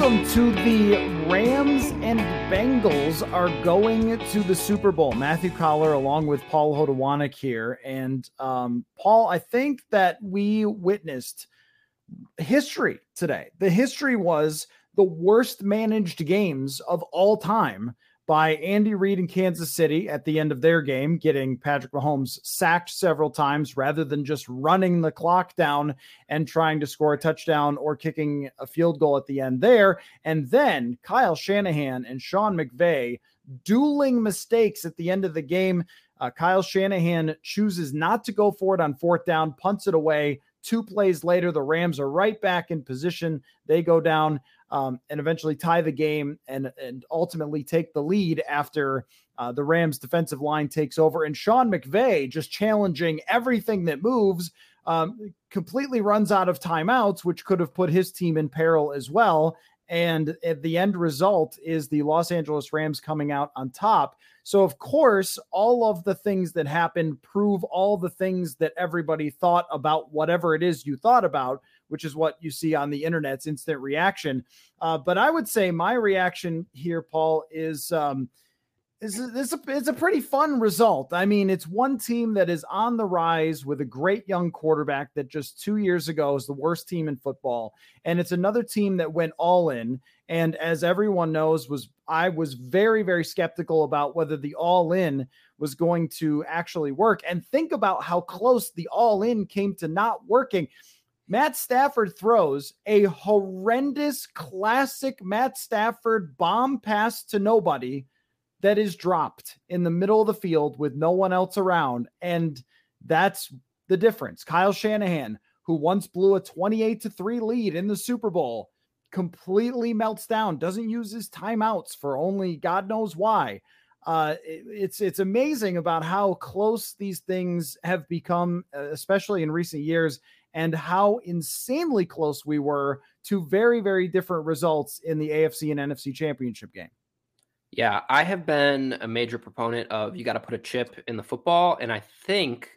Welcome to the Rams and Bengals are going to the Super Bowl. Matthew Coller along with Paul Hodowanik here. And um, Paul, I think that we witnessed history today. The history was the worst managed games of all time by Andy Reid in Kansas City at the end of their game, getting Patrick Mahomes sacked several times rather than just running the clock down and trying to score a touchdown or kicking a field goal at the end there. And then Kyle Shanahan and Sean McVay dueling mistakes at the end of the game. Uh, Kyle Shanahan chooses not to go for it on fourth down, punts it away. Two plays later, the Rams are right back in position. They go down um, and eventually tie the game and, and ultimately take the lead after uh, the Rams defensive line takes over. And Sean McVay just challenging everything that moves, um, completely runs out of timeouts, which could have put his team in peril as well. And the end result is the Los Angeles Rams coming out on top. So, of course, all of the things that happened prove all the things that everybody thought about whatever it is you thought about, which is what you see on the internet's instant reaction. Uh, but I would say my reaction here, Paul, is. Um, is it's a, it's a pretty fun result. I mean, it's one team that is on the rise with a great young quarterback that just two years ago was the worst team in football, and it's another team that went all in. And as everyone knows, was I was very very skeptical about whether the all in was going to actually work. And think about how close the all in came to not working. Matt Stafford throws a horrendous classic Matt Stafford bomb pass to nobody that is dropped in the middle of the field with no one else around. And that's the difference. Kyle Shanahan, who once blew a 28 to 3 lead in the Super Bowl, completely melts down, doesn't use his timeouts for only God knows why. Uh, it, it's it's amazing about how close these things have become, uh, especially in recent years, and how insanely close we were to very very different results in the AFC and NFC championship game. Yeah, I have been a major proponent of you got to put a chip in the football, and I think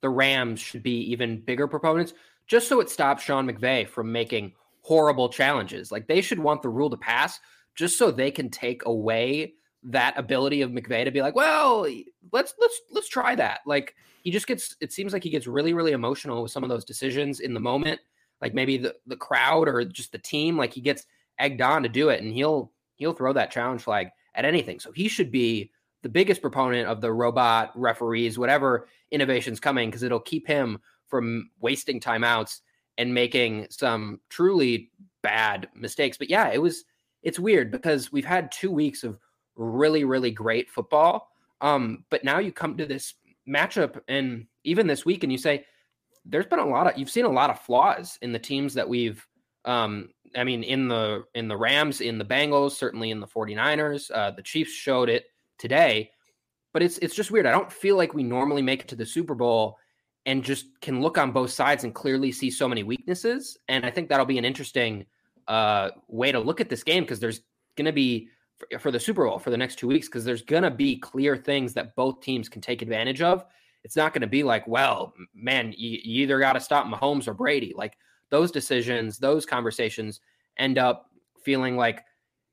the Rams should be even bigger proponents, just so it stops Sean McVay from making horrible challenges. Like they should want the rule to pass, just so they can take away that ability of McVay to be like, well, let's let's let's try that. Like he just gets, it seems like he gets really really emotional with some of those decisions in the moment, like maybe the the crowd or just the team. Like he gets egged on to do it, and he'll he'll throw that challenge flag at anything. So he should be the biggest proponent of the robot referees, whatever innovations coming, because it'll keep him from wasting timeouts and making some truly bad mistakes. But yeah, it was it's weird because we've had two weeks of really, really great football. Um, but now you come to this matchup and even this week and you say, there's been a lot of you've seen a lot of flaws in the teams that we've um I mean, in the in the Rams, in the Bengals, certainly in the 49ers. Uh, the Chiefs showed it today, but it's it's just weird. I don't feel like we normally make it to the Super Bowl and just can look on both sides and clearly see so many weaknesses. And I think that'll be an interesting uh, way to look at this game because there's going to be for, the Super Bowl for the next two weeks because there's going to be clear things that both teams can take advantage of. It's not going to be like, well, man, you, you either got to stop Mahomes or Brady. Like those decisions, those conversations end up feeling like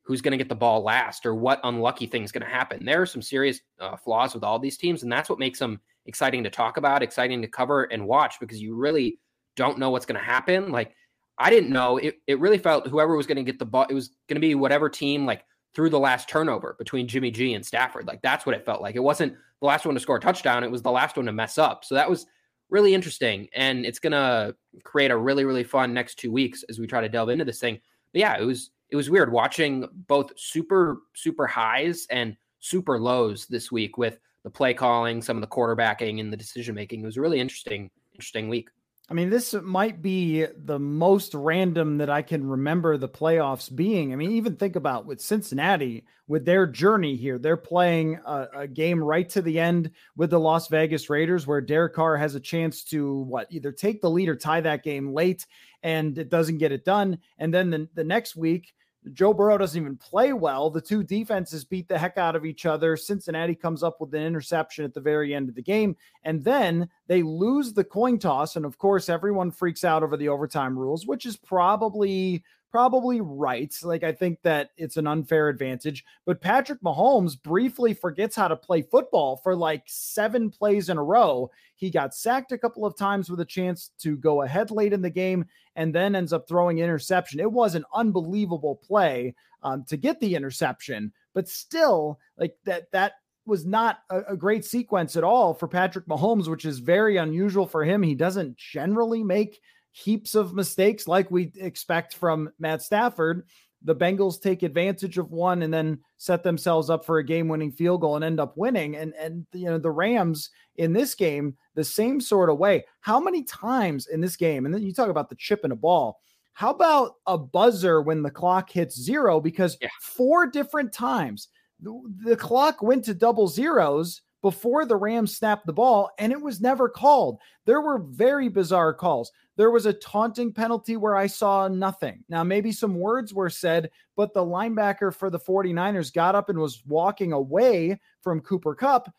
who's going to get the ball last or what unlucky thing is going to happen. There are some serious uh, flaws with all these teams, and that's what makes them exciting to talk about, exciting to cover and watch because you really don't know what's going to happen. Like I didn't know it. It really felt whoever was going to get the ball, it was going to be whatever team like threw the last turnover between Jimmy G and Stafford. Like that's what it felt like. It wasn't the last one to score a touchdown; it was the last one to mess up. So that was really interesting. And it's going to create a really, really fun next two weeks as we try to delve into this thing. But yeah, it was, it was weird watching both super, super highs and super lows this week with the play calling, some of the quarterbacking and the decision making. It was a really interesting, interesting week. I mean, this might be the most random that I can remember the playoffs being. I mean, even think about with Cincinnati, with their journey here, they're playing a, a, game right to the end with the Las Vegas Raiders, where Derek Carr has a chance to what either take the lead or tie that game late, and it doesn't get it done. And then the, the next week, Joe Burrow doesn't even play well. The two defenses beat the heck out of each other. Cincinnati comes up with an interception at the very end of the game, and then they lose the coin toss. And of course, everyone freaks out over the overtime rules, which is probably probably right. Like, I think that it's an unfair advantage. But Patrick Mahomes briefly forgets how to play football for like seven plays in a row. He got sacked a couple of times with a chance to go ahead late in the game and then ends up throwing interception. It was an unbelievable play um, to get the interception, but still, like that, that was not a, a, great sequence at all for Patrick Mahomes, which is very unusual for him. He doesn't generally make heaps of mistakes like we expect from Matt Stafford. The Bengals take advantage of one and then set themselves up for a game-winning field goal and end up winning. And and you know the Rams in this game the same sort of way. How many times in this game? And then you talk about the chip in a ball. How about a buzzer when the clock hits zero? Because yeah. four different times the, the clock went to double zeros before the Rams snapped the ball, and it was never called. There were very bizarre calls. There was a taunting penalty where I saw nothing. Now, maybe some words were said, but the linebacker for the 49ers got up and was walking away from Cooper Kupp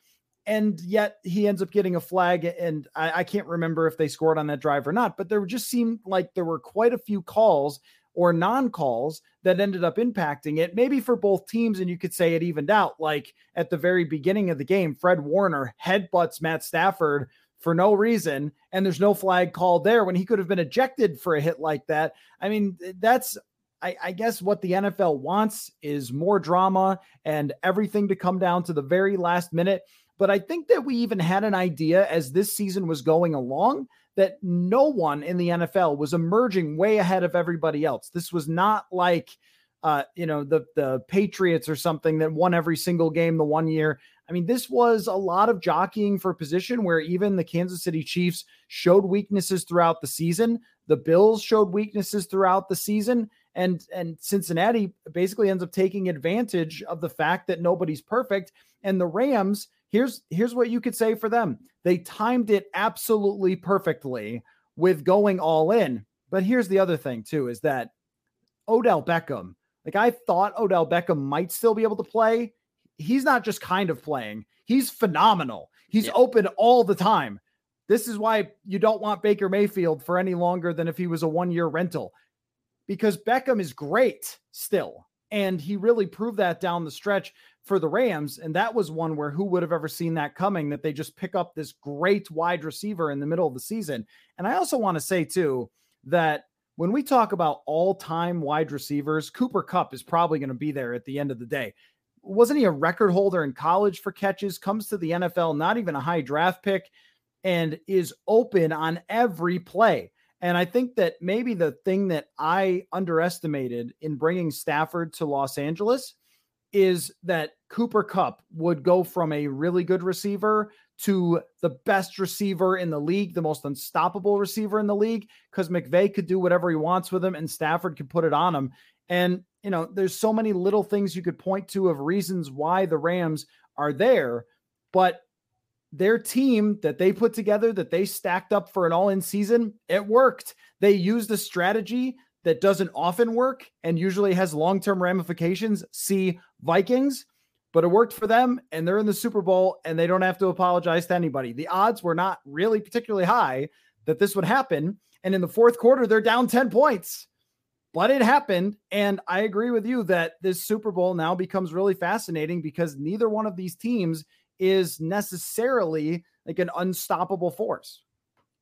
And yet he ends up getting a flag. And I, I can't remember if they scored on that drive or not, but there just seemed like there were quite a few calls or non calls that ended up impacting it, maybe for both teams. And you could say it evened out. Like at the very beginning of the game, Fred Warner headbutts Matt Stafford for no reason, and there's no flag called there when he could have been ejected for a hit like that. I mean, that's. I, I guess what the NFL wants is more drama and everything to come down to the very last minute. But I think that we even had an idea as this season was going along that no one in the NFL was emerging way ahead of everybody else. This was not like uh, you know, the the Patriots or something that won every single game the one year. I mean, this was a lot of jockeying for position where even the Kansas City Chiefs showed weaknesses throughout the season. The Bills showed weaknesses throughout the season. And and Cincinnati basically ends up taking advantage of the fact that nobody's perfect. And the Rams here's here's what you could say for them. They timed it absolutely perfectly with going all in. But here's the other thing too is that Odell Beckham, like I thought Odell Beckham might still be able to play. He's not just kind of playing. He's phenomenal. He's yeah. open all the time. This is why you don't want Baker Mayfield for any longer than if he was a one-year rental. Because Beckham is great still. And he really proved that down the stretch for the Rams. And that was one where who would have ever seen that coming that they just pick up this great wide receiver in the middle of the season. And I also want to say, too, that when we talk about all time wide receivers, Cooper Kupp is probably going to be there at the end of the day. Wasn't he a record holder in college for catches? Comes to the NFL, not even a high draft pick, and is open on every play. And I think that maybe the thing that I underestimated in bringing Stafford to Los Angeles is that Cooper Kupp would go from a really good receiver to the best receiver in the league, the most unstoppable receiver in the league, because McVay could do whatever he wants with him and Stafford could put it on him. And, you know, there's so many little things you could point to of reasons why the Rams are there. But their team that they put together, that they stacked up for an all in season, it worked. They used a strategy that doesn't often work and usually has long term ramifications. See Vikings, but it worked for them and they're in the Super Bowl and they don't have to apologize to anybody. The odds were not really particularly high that this would happen. And in the fourth quarter, they're down 10 points, but it happened. And I agree with you that this Super Bowl now becomes really fascinating because neither one of these teams is necessarily like an unstoppable force.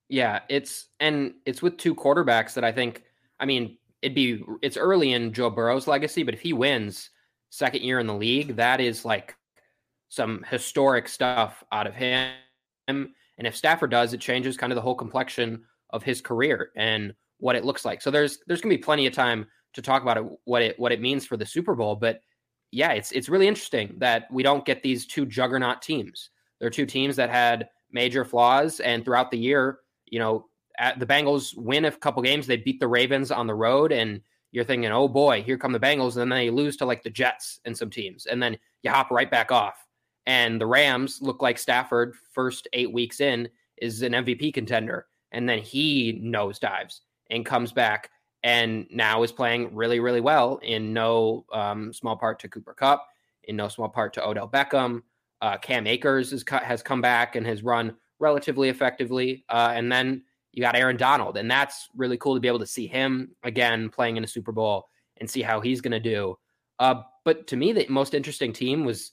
Yeah, it's and it's with two quarterbacks that I think I mean, it'd be it's early in Joe Burrow's legacy, but if he wins second year in the league, that is like some historic stuff out of him. And if Stafford does, it changes kind of the whole complexion of his career and what it looks like. So there's there's gonna be plenty of time to talk about it, what it what it means for the Super Bowl. But yeah, it's it's really interesting that we don't get these two juggernaut teams. They're two teams that had major flaws, and throughout the year, you know, the Bengals win a couple games. They beat the Ravens on the road, and you're thinking, oh boy, here come the Bengals. And then they lose to like the Jets and some teams, and then you hop right back off. And the Rams look like Stafford, first eight weeks in, is an MVP contender. And then he nosedives and comes back and now is playing really, really well in no um, small part to Cooper Kupp, in no small part to Odell Beckham. Uh, Cam Akers is, has come back and has run relatively effectively. Uh, and then you got Aaron Donald, and that's really cool to be able to see him again playing in a Super Bowl and see how he's going to do. Uh, but to me, the most interesting team was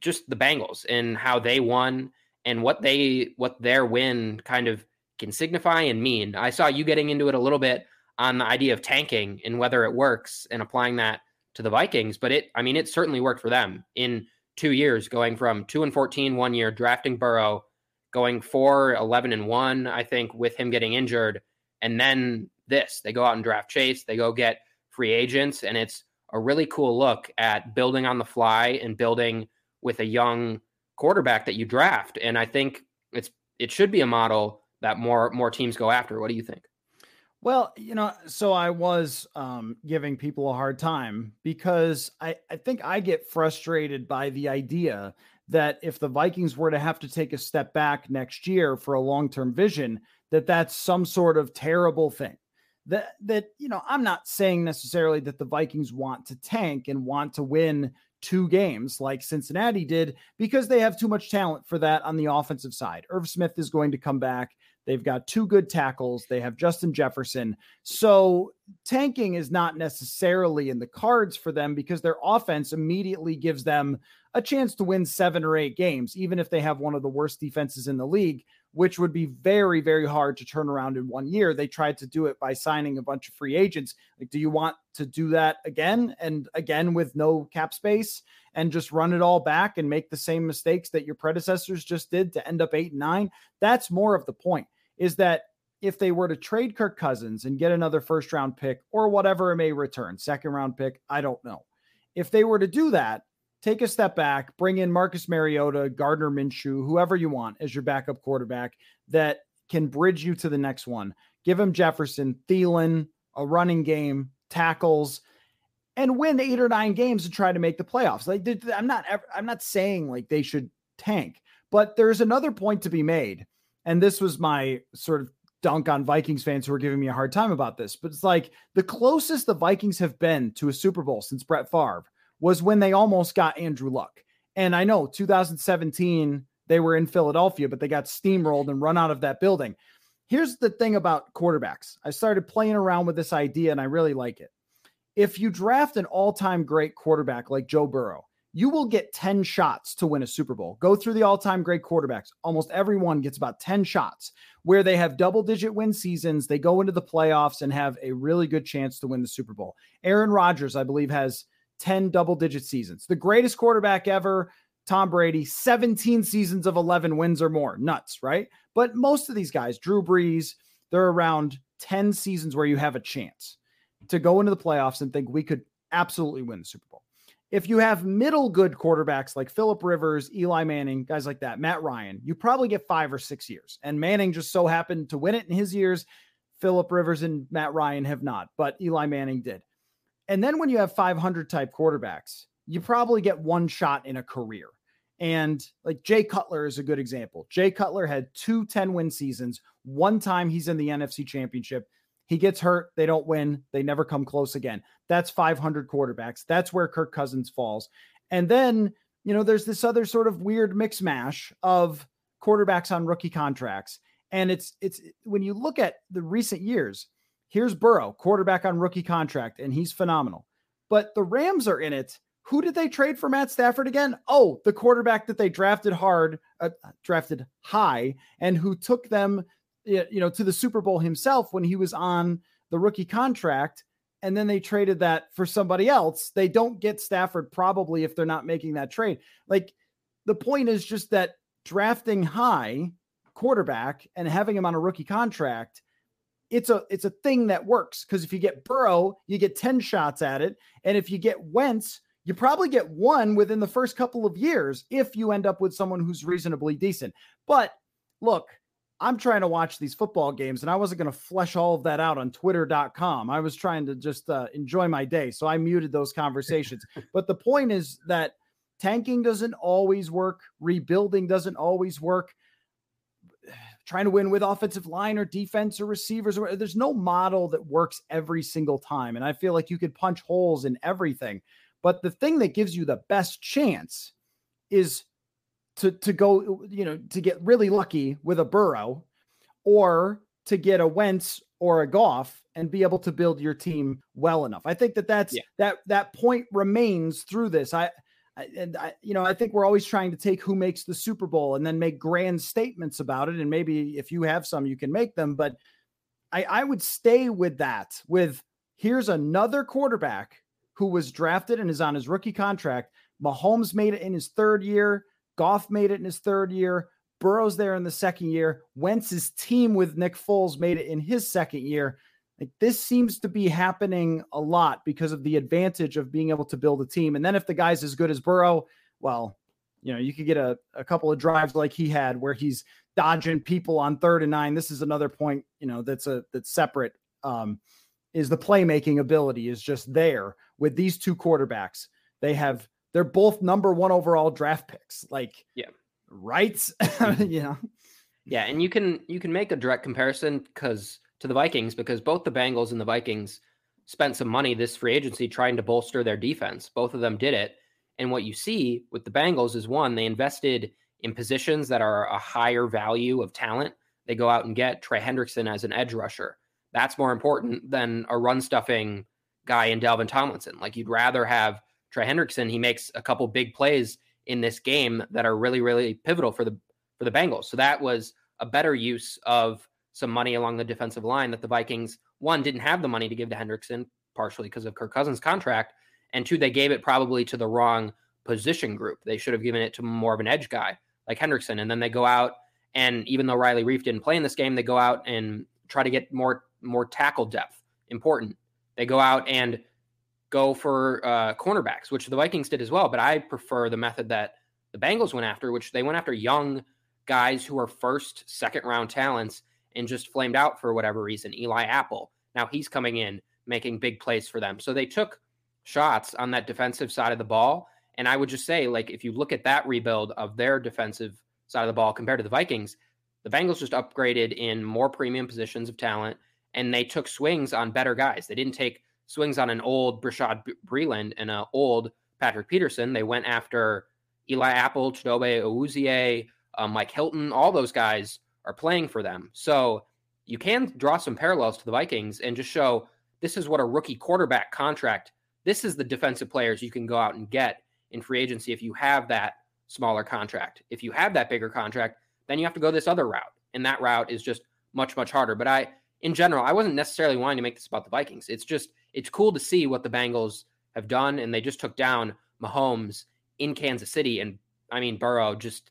just the Bengals and how they won and what they what their win kind of can signify and mean. I saw you getting into it a little bit on the idea of tanking and whether it works and applying that to the Vikings, but it I mean it certainly worked for them in 2 years going from 2 and 14 one year drafting Burrow going 4 11 and 1 I think with him getting injured and then this they go out and draft Chase, they go get free agents and it's a really cool look at building on the fly and building with a young quarterback that you draft. And I think it's it should be a model that more more teams go after. What do you think? Well, you know, so I was um, giving people a hard time because I, I think I get frustrated by the idea that if the Vikings were to have to take a step back next year for a long term vision, that that's some sort of terrible thing. That that you know, I'm not saying necessarily that the Vikings want to tank and want to win two games like Cincinnati did because they have too much talent for that on the offensive side. Irv Smith is going to come back. They've got two good tackles. They have Justin Jefferson. So tanking is not necessarily in the cards for them because their offense immediately gives them a chance to win seven or eight games, even if they have one of the worst defenses in the league which would be very, very hard to turn around in one year. They tried to do it by signing a bunch of free agents. Like, do you want to do that again and again with no cap space and just run it all back and make the same mistakes that your predecessors just did to end up eight and nine? That's more of the point is that if they were to trade Kirk Cousins and get another first round pick or whatever it may return, second round pick, I don't know. If they were to do that, take a step back, bring in Marcus Mariota, Gardner Minshew, whoever you want as your backup quarterback that can bridge you to the next one. Give him Jefferson, Thielen, a running game, tackles, and win eight or nine games to try to make the playoffs. Like I'm not, I'm not saying like they should tank, but there's another point to be made, and this was my sort of dunk on Vikings fans who are giving me a hard time about this, but it's like the closest the Vikings have been to a Super Bowl since Brett Favre was when they almost got Andrew Luck. And I know 2017, they were in Philadelphia, but they got steamrolled and run out of that building. Here's the thing about quarterbacks I started playing around with this idea and I really like it. If you draft an all time great quarterback like Joe Burrow, you will get 10 shots to win a Super Bowl. Go through the all time great quarterbacks. Almost everyone gets about 10 shots where they have double digit win seasons. They go into the playoffs and have a really good chance to win the Super Bowl. Aaron Rodgers, I believe, has 10 double digit seasons. The greatest quarterback ever, Tom Brady, 17 seasons of 11 wins or more. Nuts, right? But most of these guys, Drew Brees, they're around 10 seasons where you have a chance to go into the playoffs and think we could absolutely win the Super Bowl. If you have middle good quarterbacks like Philip Rivers, Eli Manning, guys like that, Matt Ryan, you probably get five or six years. And Manning just so happened to win it in his years. Philip Rivers and Matt Ryan have not, but Eli Manning did. And then when you have 500 type quarterbacks, you probably get one shot in a career. And like Jay Cutler is a good example. Jay Cutler had two 10 win seasons. One time he's in the NFC championship. He gets hurt. They don't win. They never come close again. That's 500 quarterbacks. That's where Kirk Cousins falls. And then, you know, there's this other sort of weird mix mash of quarterbacks on rookie contracts. And it's, it's when you look at the recent years, Here's Burrow, quarterback on rookie contract, and he's phenomenal. But the Rams are in it. Who did they trade for Matt Stafford again? Oh, the quarterback that they drafted hard, uh, drafted high, and who took them, you know, to the Super Bowl himself when he was on the rookie contract. And then they traded that for somebody else. They don't get Stafford probably if they're not making that trade. Like the point is just that drafting high quarterback and having him on a rookie contract, it's a it's a thing that works because if you get Burrow, you get 10 shots at it. And if you get Wentz, you probably get one within the first couple of years if you end up with someone who's reasonably decent. But look, I'm trying to watch these football games and I wasn't going to flesh all of that out on twitter.com. I was trying to just uh, enjoy my day. So I muted those conversations. but the point is that tanking doesn't always work, rebuilding doesn't always work. Trying to win with offensive line or defense or receivers, or there's no model that works every single time. And I feel like you could punch holes in everything. But the thing that gives you the best chance is to to go, you know, to get really lucky with a Burrow or to get a Wentz or a Goff and be able to build your team well enough. I think that that's yeah. that that point remains through this. I, I and I, you know, I think we're always trying to take who makes the Super Bowl and then make grand statements about it. And maybe if you have some, you can make them. But I, I would stay with that. With here's another quarterback who was drafted and is on his rookie contract. Mahomes made it in his third year. Goff made it in his third year. Burrow's there in the second year. Wentz's team with Nick Foles made it in his second year. Like this seems to be happening a lot because of the advantage of being able to build a team. And then if the guy's as good as Burrow, well, you know, you could get a, a couple of drives like he had where he's dodging people on third and nine. This is another point, you know, that's a that's separate. Um, is the playmaking ability is just there with these two quarterbacks. They have they're both number one overall draft picks. Like, yeah, right? Mm-hmm. you know, yeah, and you can you can make a direct comparison because to the Vikings because both the Bengals and the Vikings spent some money this free agency trying to bolster their defense. Both of them did it, and what you see with the Bengals is one they invested in positions that are a higher value of talent. They go out and get Trey Hendrickson as an edge rusher. That's more important than a run stuffing guy in Dalvin Tomlinson. Like you'd rather have Trey Hendrickson, he makes a couple big plays in this game that are really, really pivotal for the for the Bengals. So that was a better use of some money along the defensive line that the Vikings one didn't have the money to give to Hendrickson, partially because of Kirk Cousins' contract, and two, they gave it probably to the wrong position group. They should have given it to more of an edge guy like Hendrickson, and then they go out and even though Riley Reiff didn't play in this game, they go out and try to get more more tackle depth. Important. They go out and go for uh, cornerbacks, which the Vikings did as well. But I prefer the method that the Bengals went after, which they went after young guys who are first, second round talents and just flamed out for whatever reason. Eli Apple. Now he's coming in making big plays for them. So they took shots on that defensive side of the ball. And I would just say, like, if you look at that rebuild of their defensive side of the ball compared to the Vikings, the Bengals just upgraded in more premium positions of talent and they took swings on better guys. They didn't take swings on an old Bashaud Breeland and an old Patrick Peterson. They went after Eli Apple, Chidobe Awuzie, uh, Mike Hilton. All those guys are playing for them. So you can draw some parallels to the Vikings and just show this is what a rookie quarterback contract. This is the defensive players you can go out and get in free agency if you have that smaller contract. If you have that bigger contract, then you have to go this other route. And that route is just much, much harder. But I in general, I wasn't necessarily wanting to make this about the Vikings. It's just it's cool to see what the Bengals have done, and they just took down Mahomes in Kansas City. And I mean, Burrow just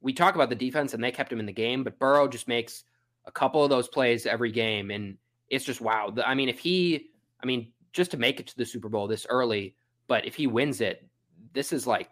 we talk about the defense, and they kept him in the game, but Burrow just makes a couple of those plays every game, and it's just wow. I mean, if he, I mean, just to make it to the Super Bowl this early, but if he wins it, this is like,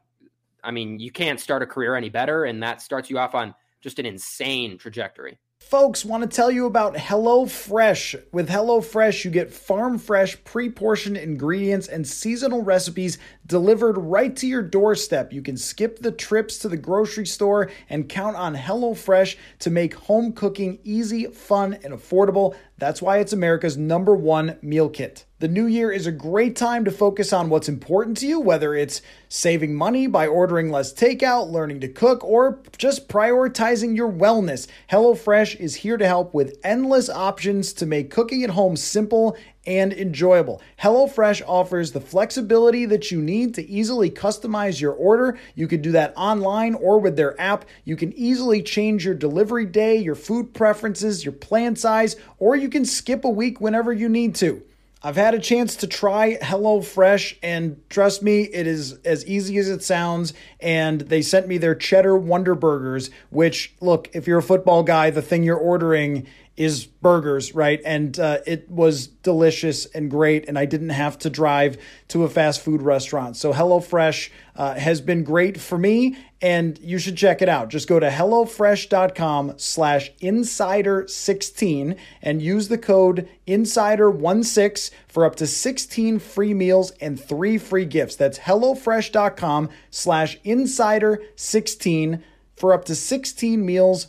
I mean, you can't start a career any better, and that starts you off on just an insane trajectory. Folks, want to tell you about HelloFresh. With HelloFresh, you get farm fresh, pre portioned ingredients and seasonal recipes delivered right to your doorstep. You can skip the trips to the grocery store and count on HelloFresh to make home cooking easy, fun, and affordable. That's why it's America's number one meal kit. The new year is a great time to focus on what's important to you, whether it's saving money by ordering less takeout, learning to cook, or just prioritizing your wellness. HelloFresh is here to help with endless options to make cooking at home simple and enjoyable. HelloFresh offers the flexibility that you need to easily customize your order. You can do that online or with their app. You can easily change your delivery day, your food preferences, your plan size, or you can skip a week whenever you need to. I've had a chance to try HelloFresh, and trust me, it is as easy as it sounds. And they sent me their cheddar Wonder Burgers, which, look, if you're a football guy, the thing you're ordering is burgers, right? And uh, it was delicious and great, and I didn't have to drive to a fast food restaurant. So HelloFresh uh, has been great for me, and you should check it out. Just go to HelloFresh.com slash Insider16 and use the code Insider16 for up to 16 free meals and three free gifts. That's HelloFresh.com slash Insider16 for up to 16 meals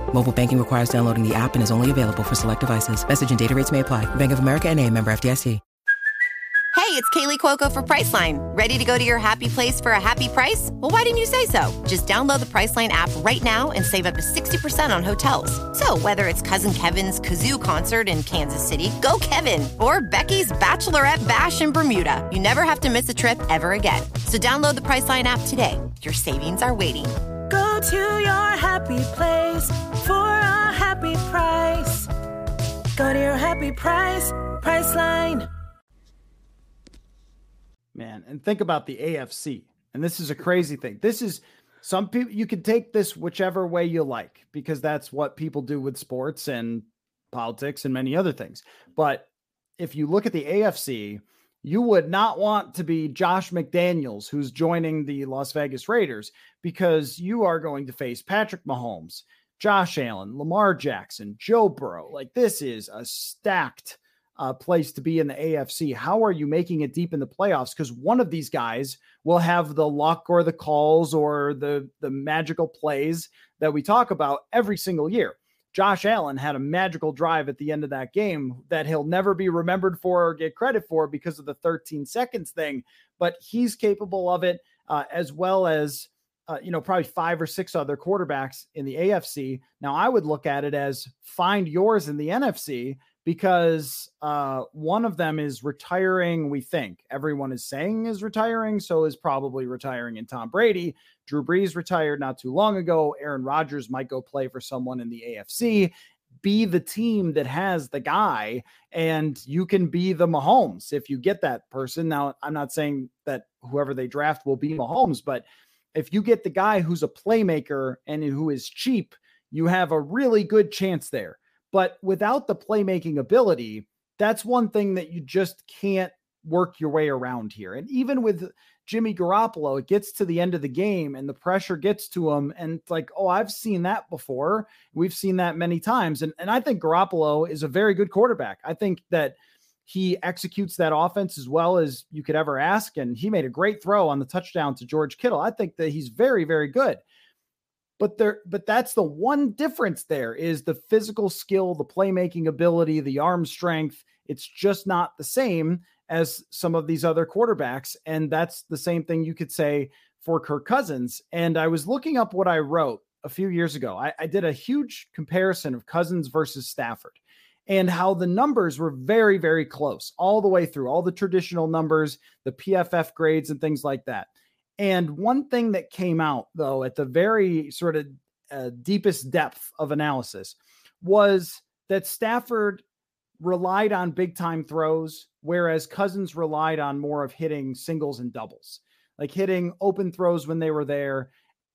Mobile banking requires downloading the app and is only available for select devices. Message and data rates may apply. Bank of America and a member FDIC. Hey, it's Kaley Cuoco for Priceline. Ready to go to your happy place for a happy price? Well, why didn't you say so? Just download the Priceline app right now and save up to 60% on hotels. So whether it's Cousin Kevin's Kazoo concert in Kansas City, go Kevin, or Becky's Bachelorette Bash in Bermuda, you never have to miss a trip ever again. So download the Priceline app today. Your savings are waiting Go to your happy place for a happy price. Go to your happy price, Priceline. Man, and think about the AFC. And this is a crazy thing. This is some people you can take this whichever way you like because that's what people do with sports and politics and many other things. But if you look at the AFC, you would not want to be Josh McDaniels, who's joining the Las Vegas Raiders, because you are going to face Patrick Mahomes, Josh Allen, Lamar Jackson, Joe Burrow. Like, this is a stacked uh, place to be in the AFC. How are you making it deep in the playoffs? Because one of these guys will have the luck or the calls or the, the magical plays that we talk about every single year. Josh Allen had a magical drive at the end of that game that he'll never be remembered for or get credit for because of the 13 seconds thing, but he's capable of it uh, as well as. Uh, you know, probably five or six other quarterbacks in the AFC. Now, I would look at it as find yours in the NFC because uh, one of them is retiring. We think everyone is saying is retiring, so is probably retiring in Tom Brady. Drew Brees retired not too long ago. Aaron Rodgers might go play for someone in the AFC. Be the team that has the guy, and you can be the Mahomes if you get that person. Now, I'm not saying that whoever they draft will be Mahomes, but if you get the guy who's a playmaker and who is cheap, you have a really good chance there. But without the playmaking ability, that's one thing that you just can't work your way around here. And even with Jimmy Garoppolo, it gets to the end of the game and the pressure gets to him. And it's like, oh, I've seen that before. We've seen that many times. And, and I think Garoppolo is a very good quarterback. I think that he executes that offense as well as you could ever ask. And he made a great throw on the touchdown to George Kittle. I think that he's very, very good. But there, but that's the one difference there is the physical skill, the playmaking ability, the arm strength. It's just not the same as some of these other quarterbacks. And that's the same thing you could say for Kirk Cousins. And I was looking up what I wrote a few years ago. I, I did a huge comparison of Cousins versus Stafford and how the numbers were very, very close all the way through, all the traditional numbers, the PFF grades, and things like that. And one thing that came out, though, at the very sort of uh, deepest depth of analysis was that Stafford relied on big time throws, whereas Cousins relied on more of hitting singles and doubles, like hitting open throws when they were there.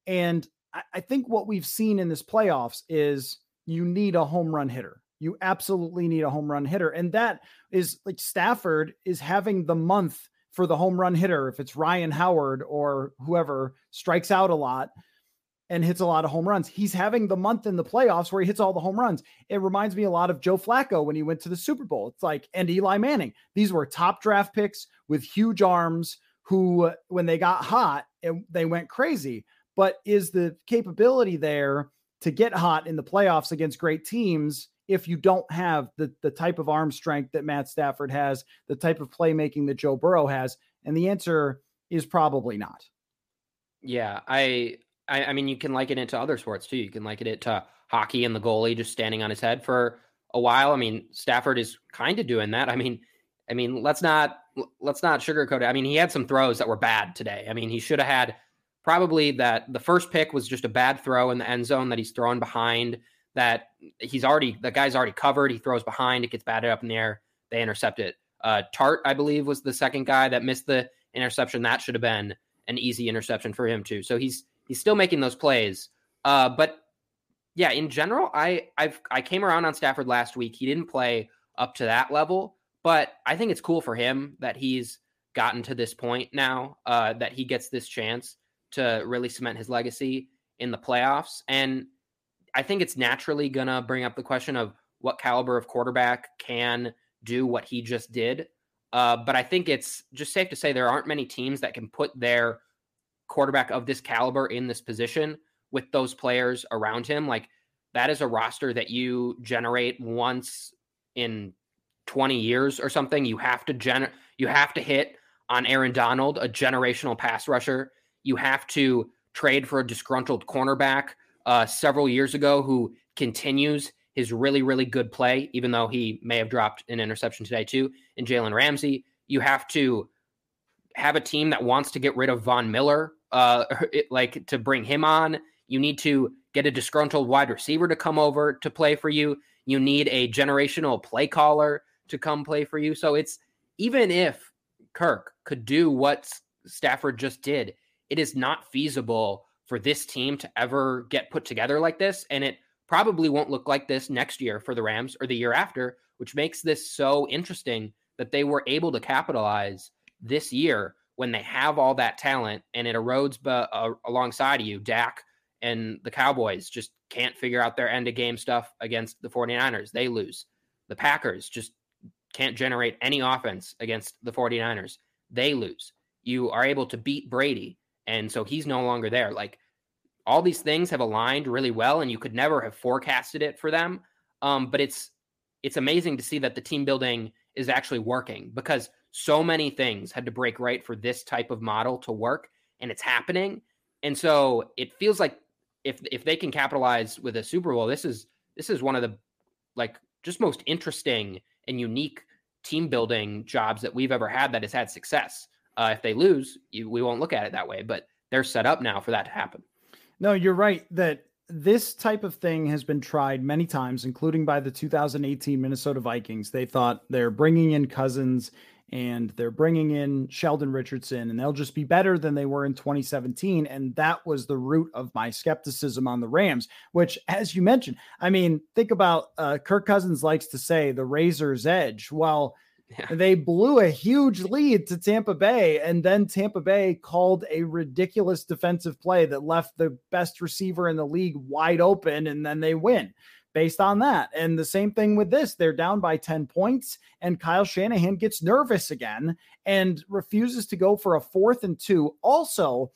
And I, I think what we've seen in this playoffs is you need a home run hitter. You absolutely need a home run hitter. And that is like Stafford is having the month for the home run hitter. If it's Ryan Howard or whoever strikes out a lot and hits a lot of home runs, he's having the month in the playoffs where he hits all the home runs. It reminds me a lot of Joe Flacco when he went to the Super Bowl. It's like, and Eli Manning. These were top draft picks with huge arms who, when they got hot, they went crazy. But is the capability there to get hot in the playoffs against great teams? If you don't have the the type of arm strength that Matt Stafford has, the type of playmaking that Joe Burrow has? And the answer is probably not. Yeah, I, I, I mean, you can liken it to other sports too. You can liken it to hockey and the goalie just standing on his head for a while. I mean, Stafford is kind of doing that. I mean, I mean, let's not let's not sugarcoat it. I mean, he had some throws that were bad today. I mean, he should have had probably that the first pick was just a bad throw in the end zone that he's throwing behind that he's already the guy's already covered. He throws behind, it gets batted up in the air. They intercept it. Uh, Tartt, I believe, was the second guy that missed the interception. That should have been an easy interception for him too. So he's he's still making those plays. Uh, but yeah, in general, I I've I came around on Stafford last week. He didn't play up to that level, but I think it's cool for him that he's gotten to this point now, uh, that he gets this chance to really cement his legacy in the playoffs. And I think it's naturally gonna bring up the question of what caliber of quarterback can do what he just did. Uh, but I think it's just safe to say there aren't many teams that can put their quarterback of this caliber in this position with those players around him. Like that is a roster that you generate once in 20 years or something. You have to gen you have to hit on Aaron Donald, a generational pass rusher. You have to trade for a disgruntled cornerback uh, several years ago who continues his really, really good play, even though he may have dropped an interception today too, in Jalen Ramsey. You have to have a team that wants to get rid of Von Miller, uh, it, like to bring him on. You need to get a disgruntled wide receiver to come over to play for you. You need a generational play caller to come play for you. So it's even if Kirk could do what Stafford just did, it is not feasible for this team to ever get put together like this. And it probably won't look like this next year for the Rams or the year after, which makes this so interesting that they were able to capitalize this year when they have all that talent and it erodes b- uh, alongside of you. Dak and the Cowboys just can't figure out their end of game stuff against the 49ers. They lose. The Packers just can't generate any offense against the 49ers. They lose. You are able to beat Brady. And so he's no longer there. Like all these things have aligned really well, and you could never have forecasted it for them. Um, but it's it's amazing to see that the team building is actually working because so many things had to break right for this type of model to work, and it's happening. And so it feels like if if they can capitalize with a Super Bowl, this is this is one of the like just most interesting and unique team building jobs that we've ever had that has had success. Uh, if they lose, you, we won't look at it that way, but they're set up now for that to happen. No, you're right that this type of thing has been tried many times, including by the 2018 Minnesota Vikings. They thought they're bringing in Cousins and they're bringing in Sheldon Richardson and they'll just be better than they were in 2017. And that was the root of my skepticism on the Rams, which, as you mentioned, I mean, think about uh, Kirk Cousins likes to say the razor's edge. Well, yeah. They blew a huge lead to Tampa Bay, and then Tampa Bay called a ridiculous defensive play that left the best receiver in the league wide open, and then they win based on that. And the same thing with this they're down by 10 points, and Kyle Shanahan gets nervous again and refuses to go for a fourth and two. Also,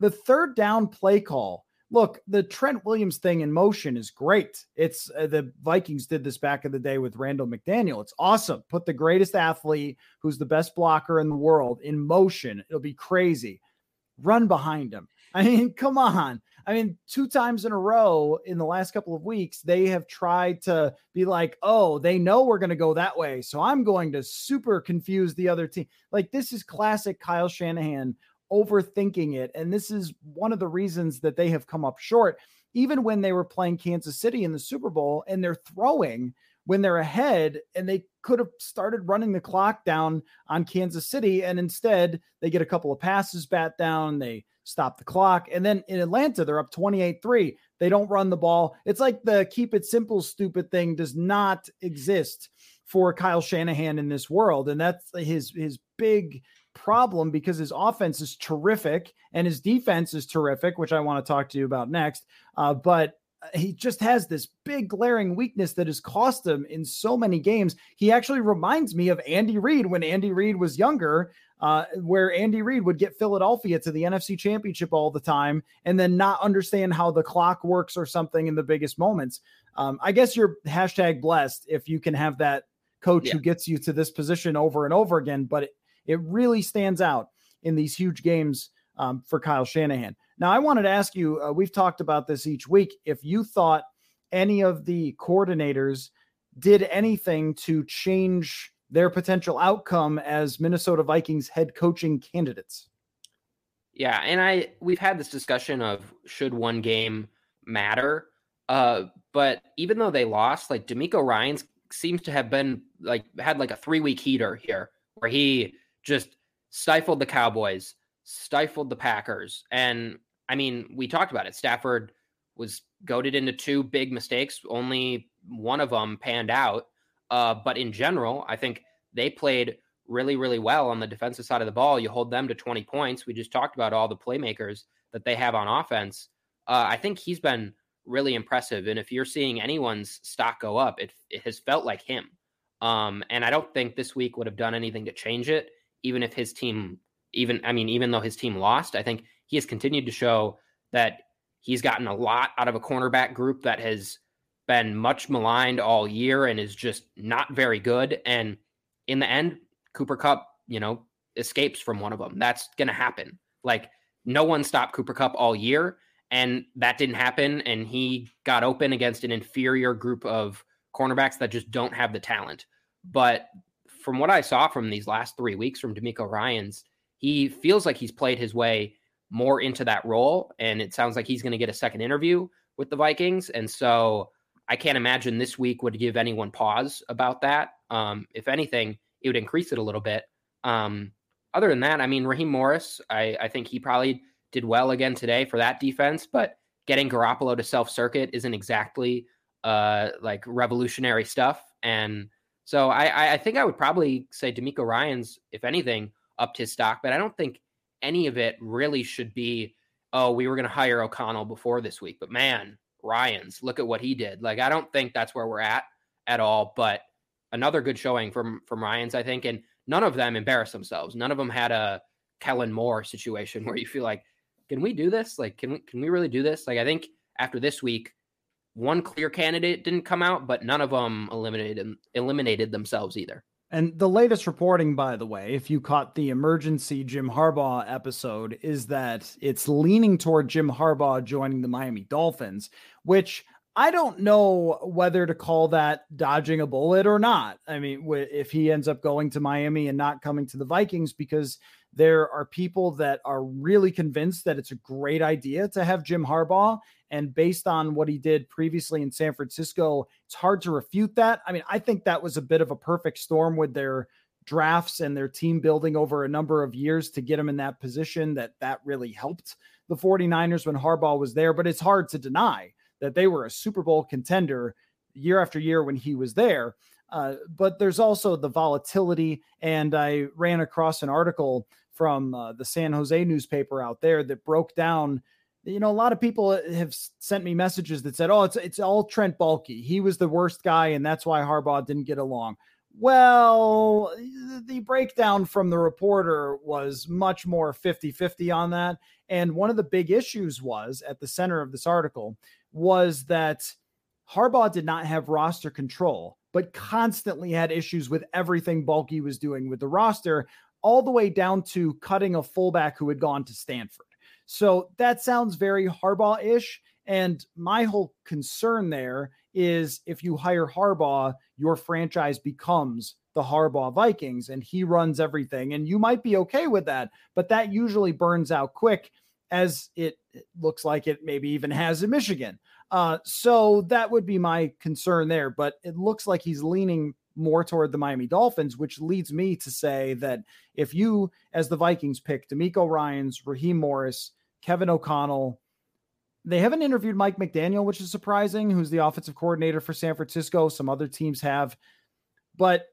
the third down play call look, the Trent Williams thing in motion is great. It's uh, the Vikings did this back in the day with Randall McDaniel. It's awesome. Put the greatest athlete who's the best blocker in the world in motion. It'll be crazy. Run behind him. I mean, come on. I mean, two times in a row in the last couple of weeks, they have tried to be like, oh, they know we're going to go that way. So I'm going to super confuse the other team. Like, this is classic Kyle Shanahan overthinking it. And this is one of the reasons that they have come up short, even when they were playing Kansas City in the Super Bowl and they're throwing when they're ahead and they could have started running the clock down on Kansas City. And instead, they get a couple of passes bat down. They stop the clock. And then in Atlanta, they're up 28 3. They don't run the ball. It's like the keep it simple, stupid thing does not exist for Kyle Shanahan in this world. And that's his, his big problem because his offense is terrific and his defense is terrific, which I want to talk to you about next. Uh, but he just has this big glaring weakness that has cost him in so many games. He actually reminds me of Andy Reid when Andy Reid was younger, uh, where Andy Reid would get Philadelphia to the NFC Championship all the time and then not understand how the clock works or something in the biggest moments. Um, I guess you're hashtag blessed if you can have that coach yeah. who gets you to this position over and over again, but it, really stands out in these huge games um, for Kyle Shanahan. Now, I wanted to ask you uh, we've talked about this each week. If you thought any of the coordinators did anything to change their potential outcome as Minnesota Vikings head coaching candidates. Yeah, and I we've had this discussion of should one game matter. Uh, but even though they lost, like DeMeco Ryans seems to have been like had like a three week heater here where he just stifled the Cowboys, stifled the Packers. And I mean, we talked about it. Stafford was goaded into two big mistakes. Only one of them panned out. Uh, but in general, I think they played really, really well on the defensive side of the ball. You hold them to 20 points. We just talked about all the playmakers that they have on offense. Uh, I think he's been really impressive. And if you're seeing anyone's stock go up, it, it has felt like him. Um, and I don't think this week would have done anything to change it, even if his team, even, I mean, even though his team lost, I think he has continued to show that he's gotten a lot out of a cornerback group that has been much maligned all year and is just not very good. And in the end, Cooper Kupp, you know, escapes from one of them. That's going to happen. Like no one stopped Cooper Kupp all year, and that didn't happen. And he got open against an inferior group of cornerbacks that just don't have the talent. But from what I saw from these last three weeks from DeMeco Ryans, he feels like he's played his way more into that role. And it sounds like he's going to get a second interview with the Vikings. And so I can't imagine this week would give anyone pause about that. Um, if anything, it would increase it a little bit. Um, other than that, I mean, Raheem Morris, I, I think he probably did well again today for that defense, but getting Garoppolo to self circuit isn't exactly uh, like revolutionary stuff. And so I, I think I would probably say DeMeco Ryans, if anything, upped his stock, but I don't think any of it really should be, oh, we were going to hire O'Connell before this week. But man, Ryans, look at what he did. Like, I don't think that's where we're at at all. But another good showing from from Ryans, I think. And none of them embarrassed themselves. None of them had a Kellen Moore situation where you feel like, can we do this? Like, can we can we really do this? Like, I think after this week, one clear candidate didn't come out, but none of them eliminated eliminated themselves either. And the latest reporting, by the way, if you caught the emergency Jim Harbaugh episode, is that it's leaning toward Jim Harbaugh joining the Miami Dolphins, which I don't know whether to call that dodging a bullet or not. I mean, if he ends up going to Miami and not coming to the Vikings, because there are people that are really convinced that it's a great idea to have Jim Harbaugh. And based on what he did previously in San Francisco, it's hard to refute that. I mean, I think that was a bit of a perfect storm with their drafts and their team building over a number of years to get him in that position that that really helped the 49ers when Harbaugh was there. But it's hard to deny that they were a Super Bowl contender year after year when he was there. Uh, but there's also the volatility. And I ran across an article from uh, the San Jose newspaper out there that broke down. You know, a lot of people have sent me messages that said, "Oh, it's it's all Trent Baalke. He was the worst guy, and that's why Harbaugh didn't get along." Well, the breakdown from the reporter was much more 50 50 on that. And one of the big issues was at the center of this article was that Harbaugh did not have roster control, but constantly had issues with everything Baalke was doing with the roster, all the way down to cutting a fullback who had gone to Stanford. So that sounds very Harbaugh ish. And my whole concern there is if you hire Harbaugh, your franchise becomes the Harbaugh Vikings and he runs everything. And you might be okay with that, but that usually burns out quick as it looks like it maybe even has in Michigan. Uh, so that would be my concern there. But it looks like he's leaning more toward the Miami Dolphins, which leads me to say that if you, as the Vikings, pick DeMeco Ryans, Raheem Morris, Kevin O'Connell, they haven't interviewed Mike McDaniel, which is surprising, who's the offensive coordinator for San Francisco. Some other teams have, but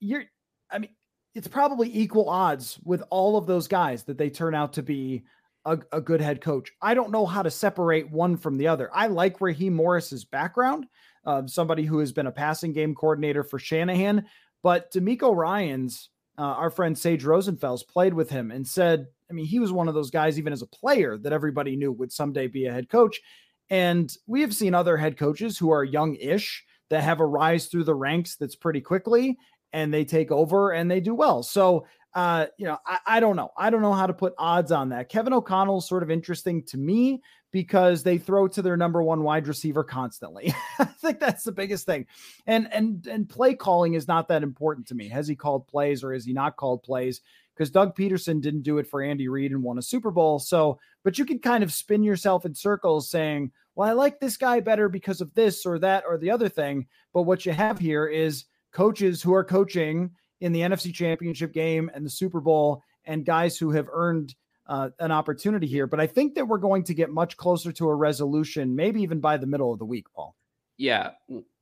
you're, I mean, it's probably equal odds with all of those guys that they turn out to be a, a, good head coach. I don't know how to separate one from the other. I like Raheem Morris's background, uh, somebody who has been a passing game coordinator for Shanahan, but DeMeco Ryans, uh, our friend Sage Rosenfels played with him and said, I mean, he was one of those guys, even as a player, that everybody knew would someday be a head coach. And we have seen other head coaches who are young ish that have a rise through the ranks that's pretty quickly and they take over and they do well. So uh, you know, I, I don't know. I don't know how to put odds on that. Kevin O'Connell is sort of interesting to me because they throw to their number one wide receiver constantly. I think that's the biggest thing. And and and play calling is not that important to me. Has he called plays or has he not called plays? Because Doug Pederson didn't do it for Andy Reid and won a Super Bowl. So, but you can kind of spin yourself in circles saying, well, I like this guy better because of this or that or the other thing. But what you have here is coaches who are coaching in the NFC Championship game and the Super Bowl, and guys who have earned uh, an opportunity here. But I think that we're going to get much closer to a resolution, maybe even by the middle of the week, Paul. Yeah.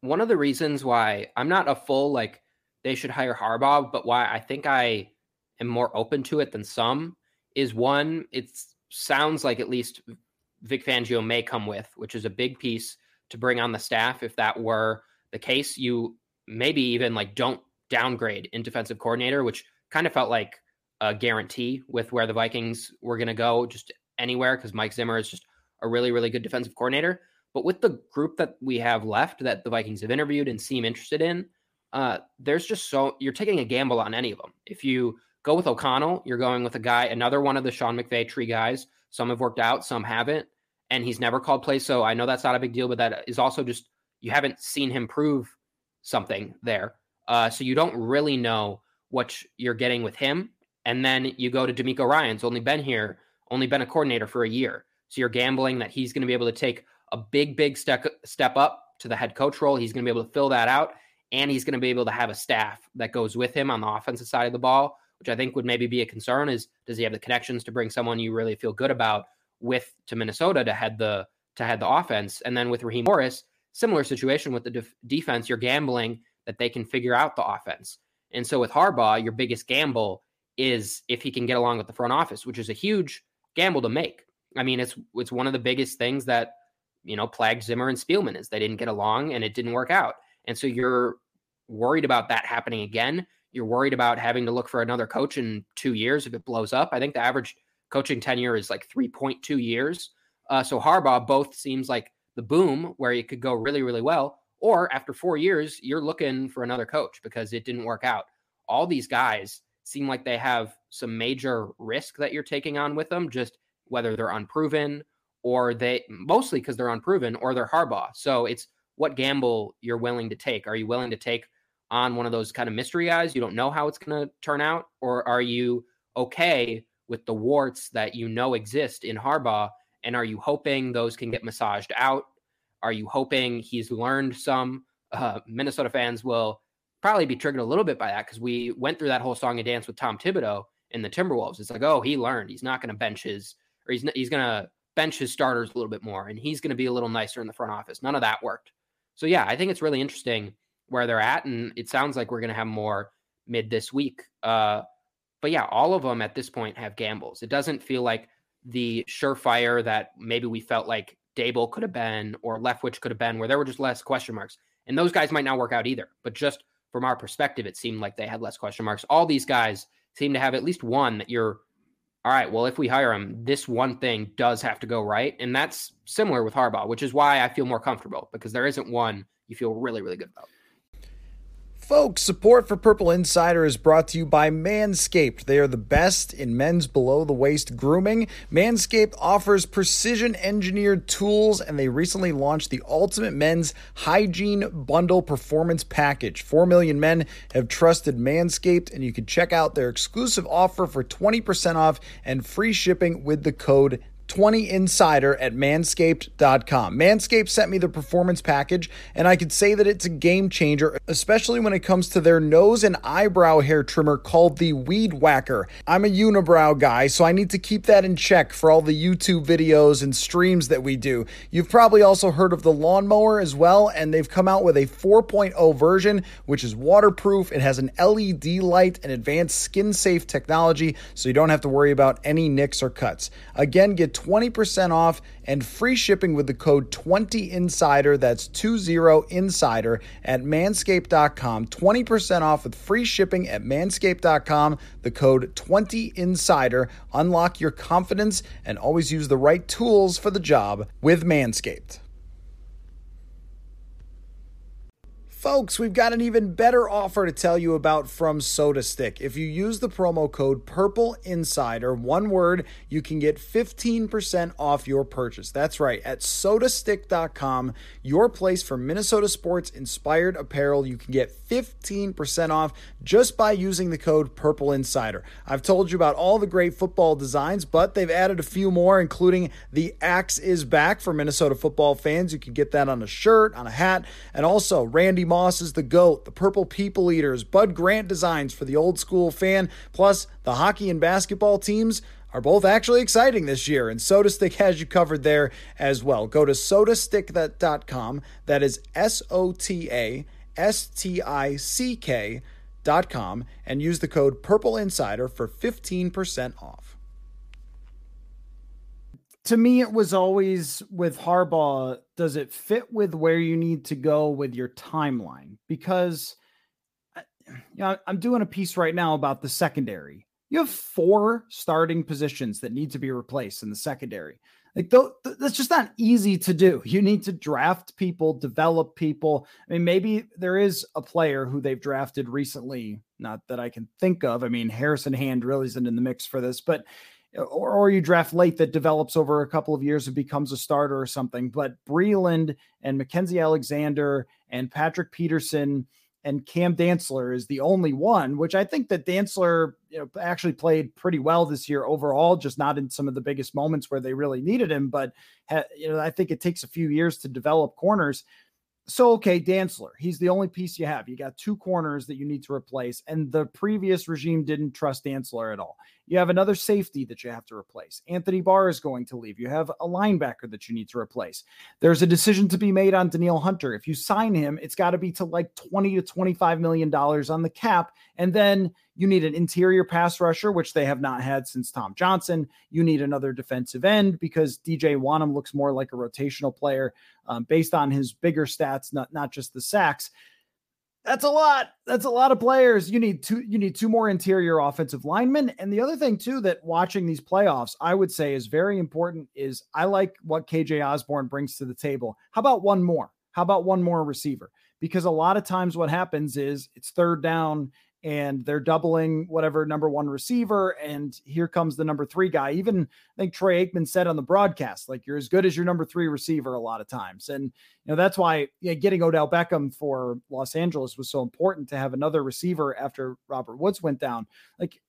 One of the reasons why I'm not a full, like, they should hire Harbaugh, but why I think I am more open to it than some is one, it sounds like at least Vic Fangio may come with, which is a big piece to bring on the staff. If that were the case, you maybe even like don't downgrade in defensive coordinator, which kind of felt like a guarantee with where the Vikings were going to go, just anywhere, because Mike Zimmer is just a really, really good defensive coordinator. But with the group that we have left that the Vikings have interviewed and seem interested in, uh, there's just so you're taking a gamble on any of them. If you go with O'Connell, you're going with a guy, another one of the Sean McVay tree guys. Some have worked out, some haven't, and he's never called plays. So I know that's not a big deal, but that is also just you haven't seen him prove something there. Uh, so you don't really know what you're getting with him. And then you go to DeMeco Ryans, only been here, only been a coordinator for a year. So you're gambling that he's going to be able to take a big, big step step up to the head coach role. He's going to be able to fill that out, and he's going to be able to have a staff that goes with him on the offensive side of the ball, which I think would maybe be a concern. Is does he have the connections to bring someone you really feel good about with to Minnesota to head the to head the offense? And then with Raheem Morris, similar situation with the def- defense. You're gambling that they can figure out the offense. And so with Harbaugh, your biggest gamble is if he can get along with the front office, which is a huge gamble to make. I mean, it's it's one of the biggest things that you know plagued Zimmer and Spielman is they didn't get along and it didn't work out. And so you're worried about that happening again. You're worried about having to look for another coach in two years if it blows up. I think the average coaching tenure is like 3.2 years. Uh, so Harbaugh both seems like the boom where it could go really, really well, or after four years, you're looking for another coach because it didn't work out. All these guys seem like they have some major risk that you're taking on with them, just whether they're unproven or they mostly because they're unproven or they're Harbaugh. So it's what gamble you're willing to take. Are you willing to take on one of those kind of mystery guys? You don't know how it's going to turn out, or are you okay with the warts that you know exist in Harbaugh? And are you hoping those can get massaged out are you hoping he's learned some? Uh, Minnesota fans will probably be triggered a little bit by that because we went through that whole song and dance with Tom Thibodeau in the Timberwolves. It's like, oh, he learned. He's not going to bench his, or he's he's going to bench his starters a little bit more, and he's going to be a little nicer in the front office. None of that worked. So yeah, I think it's really interesting where they're at, and it sounds like we're going to have more mid this week. Uh, but yeah, all of them at this point have gambles. It doesn't feel like the surefire that maybe we felt like Daboll could have been or Leftwich could have been, where there were just less question marks. And those guys might not work out either. But just from our perspective, it seemed like they had less question marks. All these guys seem to have at least one that you're, all right, well, if we hire him, this one thing does have to go right. And that's similar with Harbaugh, which is why I feel more comfortable because there isn't one you feel really, really good about. Folks, support for Purple Insider is brought to you by Manscaped. They are the best in men's below the waist grooming. Manscaped offers precision engineered tools, and they recently launched the Ultimate Men's Hygiene Bundle Performance Package. Four million men have trusted Manscaped, and you can check out their exclusive offer for 20% off and free shipping with the code 20 Insider at manscaped.com. Manscaped sent me the performance package, and I could say that it's a game changer, especially when it comes to their nose and eyebrow hair trimmer called the Weed Whacker. I'm a unibrow guy, so I need to keep that in check for all the YouTube videos and streams that we do. You've probably also heard of the lawnmower as well, and they've come out with a 4.0 version, which is waterproof. It has an LED light and advanced skin safe technology, so you don't have to worry about any nicks or cuts. Again, get 20% off and free shipping with the code 20insider. That's 20insider at manscaped.com. 20% off with free shipping at manscaped.com. The code 20insider. Unlock your confidence and always use the right tools for the job with Manscaped. Folks, we've got an even better offer to tell you about from SotaStick. If you use the promo code Purple Insider, one word, you can get 15% off your purchase. That's right, at sotastick.com, your place for Minnesota sports inspired apparel. You can get 15% off just by using the code Purple Insider. I've told you about all the great football designs, but they've added a few more, including the Axe is back for Minnesota football fans. You can get that on a shirt, on a hat, and also Randy Moss is the GOAT, the Purple People Eaters, Bud Grant designs for the old school fan, plus the hockey and basketball teams are both actually exciting this year, and SotaStick has you covered there as well. Go to sotastick.com. That is S O T A S T I C K dot com and use the code Purple Insider for 15% off. To me, it was always with Harbaugh, does it fit with where you need to go with your timeline? Because uh, you know, I'm doing a piece right now about the secondary. You have four starting positions that need to be replaced in the secondary. Like th- that's just not easy to do. You need to draft people, develop people. I mean, maybe there is a player who they've drafted recently, not that I can think of. I mean, Harrison Hand really isn't in the mix for this, but or, or you draft late that develops over a couple of years and becomes a starter or something. But Breeland and Mackenzie Alexander and Patrick Peterson and Cam Dantzler is the only one, which I think that Dantzler you know, actually played pretty well this year overall, just not in some of the biggest moments where they really needed him. But ha, you know, I think it takes a few years to develop corners. So okay, Dantzler, he's the only piece you have. You got two corners that you need to replace, and the previous regime didn't trust Dantzler at all. You have another safety that you have to replace. Anthony Barr is going to leave. You have a linebacker that you need to replace. There's a decision to be made on Danielle Hunter. If you sign him, it's got to be to like 20 to 25 million dollars on the cap, and then you need an interior pass rusher, which they have not had since Tom Johnson. You need another defensive end because DJ Wonnum looks more like a rotational player um, based on his bigger stats, not not just the sacks. That's a lot. That's a lot of players. You need two. You need two more interior offensive linemen. And the other thing too that watching these playoffs, I would say is very important. Is I like what KJ Osborne brings to the table. How about one more? How about one more receiver? Because a lot of times what happens is it's third down and they're doubling whatever number one receiver. And here comes the number three guy. Even I think Troy Aikman said on the broadcast, like you're as good as your number three receiver a lot of times. And, you know, that's why getting Odell Beckham for Los Angeles was so important to have another receiver after Robert Woods went down. Like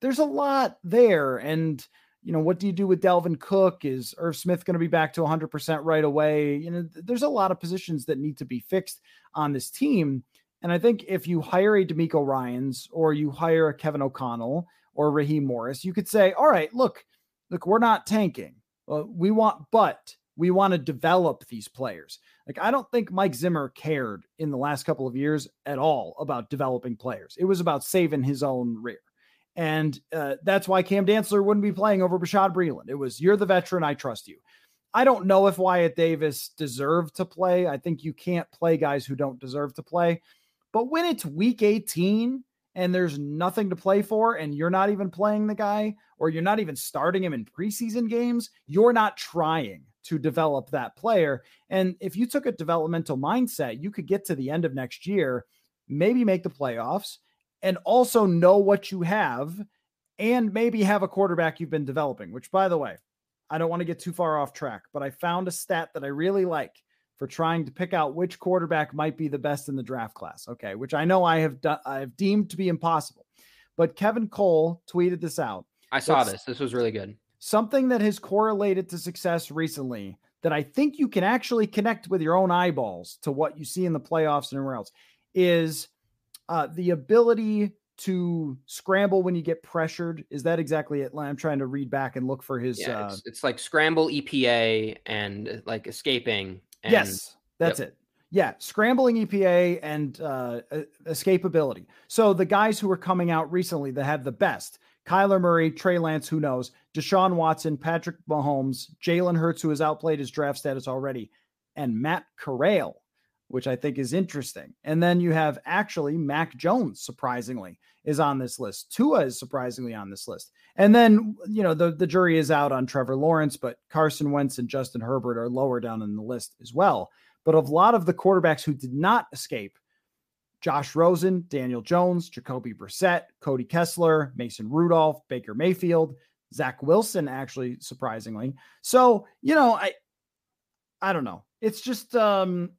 there's a lot there. And, you know, what do you do with Dalvin Cook? Is Irv Smith going to be back to 100% right away? You know, there's a lot of positions that need to be fixed on this team. And I think if you hire a DeMeco Ryans or you hire a Kevin O'Connell or Raheem Morris, you could say, all right, look, look, we're not tanking. Uh, we want, but we want to develop these players. Like, I don't think Mike Zimmer cared in the last couple of years at all about developing players. It was about saving his own rear. And uh, that's why Cam Dantzler wouldn't be playing over Bashaud Breeland. It was, you're the veteran. I trust you. I don't know if Wyatt Davis deserved to play. I think you can't play guys who don't deserve to play. But when it's week 18 and there's nothing to play for, and you're not even playing the guy, or you're not even starting him in preseason games, you're not trying to develop that player. And if you took a developmental mindset, you could get to the end of next year, maybe make the playoffs, and also know what you have, and maybe have a quarterback you've been developing, which, by the way, I don't want to get too far off track, but I found a stat that I really like for trying to pick out which quarterback might be the best in the draft class. Okay, which I know I have done, I have deemed to be impossible. But Kevin Cole tweeted this out. I saw this. This was really good. something that has correlated to success recently that I think you can actually connect with your own eyeballs to what you see in the playoffs and everywhere else is uh, the ability to scramble when you get pressured. Is that exactly it? I'm trying to read back and look for his. Yeah, uh, it's, it's like scramble EPA and like escaping. And, yes, that's yep. it. Yeah, scrambling EPA and uh, escapability. So the guys who are coming out recently that have the best Kyler Murray, Trey Lance, who knows, Deshaun Watson, Patrick Mahomes, Jalen Hurts, who has outplayed his draft status already, and Matt Corral, which I think is interesting. And then you have actually Mac Jones, surprisingly, is on this list. Tua is surprisingly on this list. And then, you know, the, the jury is out on Trevor Lawrence, but Carson Wentz and Justin Herbert are lower down in the list as well. But of a lot of the quarterbacks who did not escape, Josh Rosen, Daniel Jones, Jacoby Brissett, Cody Kessler, Mason Rudolph, Baker Mayfield, Zach Wilson, actually, surprisingly. So, you know, I I don't know. It's just um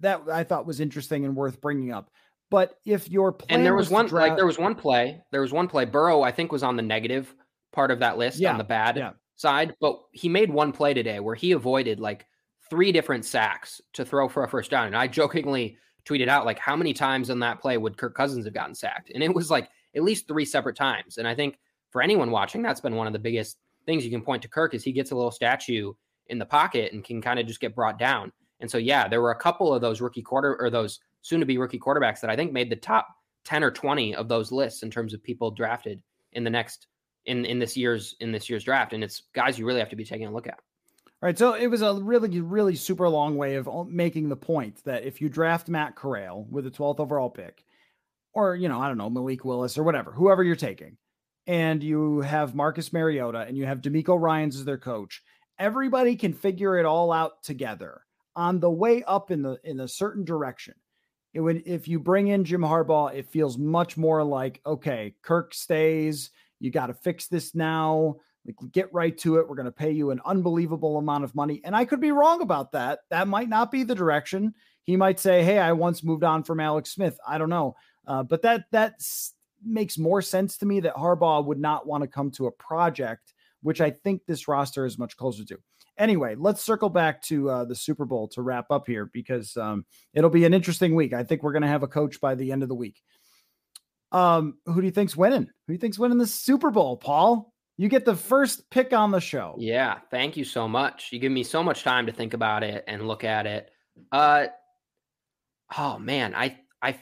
that I thought was interesting and worth bringing up. But if your plan and there was, was one draft, like there was one play, there was one play. Burrow, I think, was on the negative part of that list yeah, on the bad yeah. side, but he made one play today where he avoided like three different sacks to throw for a first down. And I jokingly tweeted out like how many times on that play would Kirk Cousins have gotten sacked? And it was like at least three separate times. And I think for anyone watching, that's been one of the biggest things you can point to Kirk is he gets a little statue in the pocket and can kind of just get brought down. And so yeah, there were a couple of those rookie quarter or those soon to be rookie quarterbacks that I think made the top 10 or 20 of those lists in terms of people drafted in the next in in this year's in this year's draft and it's guys you really have to be taking a look at. All right, so it was a really, really super long way of making the point that if you draft Matt Corral with the 12th overall pick, or, you know, I don't know, Malik Willis or whatever, whoever you're taking, and you have Marcus Mariota and you have DeMeco Ryans as their coach, everybody can figure it all out together on the way up in the in a certain direction. It would if you bring in Jim Harbaugh, it feels much more like, okay, Kirk stays, you got to fix this now like, get right to it. We're going to pay you an unbelievable amount of money. And I could be wrong about that. That might not be the direction. He might say, Hey, I once moved on from Alex Smith. I don't know. Uh, but that, that makes more sense to me that Harbaugh would not want to come to a project, which I think this roster is much closer to. Anyway, let's circle back to uh, the Super Bowl to wrap up here because um, it'll be an interesting week. I think we're going to have a coach by the end of the week. Um, who do you think's winning? Who do you think's winning the Super Bowl, Paul? You get the first pick on the show. Yeah, thank you so much. You give me so much time to think about it and look at it. Uh oh man, I I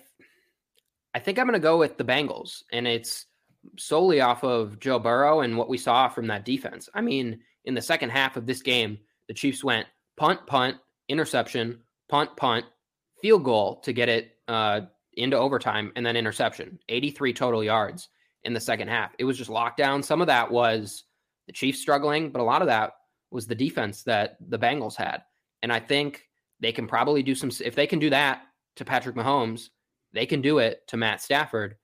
I think I'm going to go with the Bengals and it's solely off of Joe Burrow and what we saw from that defense. I mean, in the second half of this game, the Chiefs went punt, punt, interception, punt, punt, field goal to get it uh, into overtime, and then interception. 83 total yards in the second half. It was just lockdown. Some of that was the Chiefs struggling, but a lot of that was the defense that the Bengals had. And I think they can probably do some, if they can do that to Patrick Mahomes, they can do it to Matt Stafford.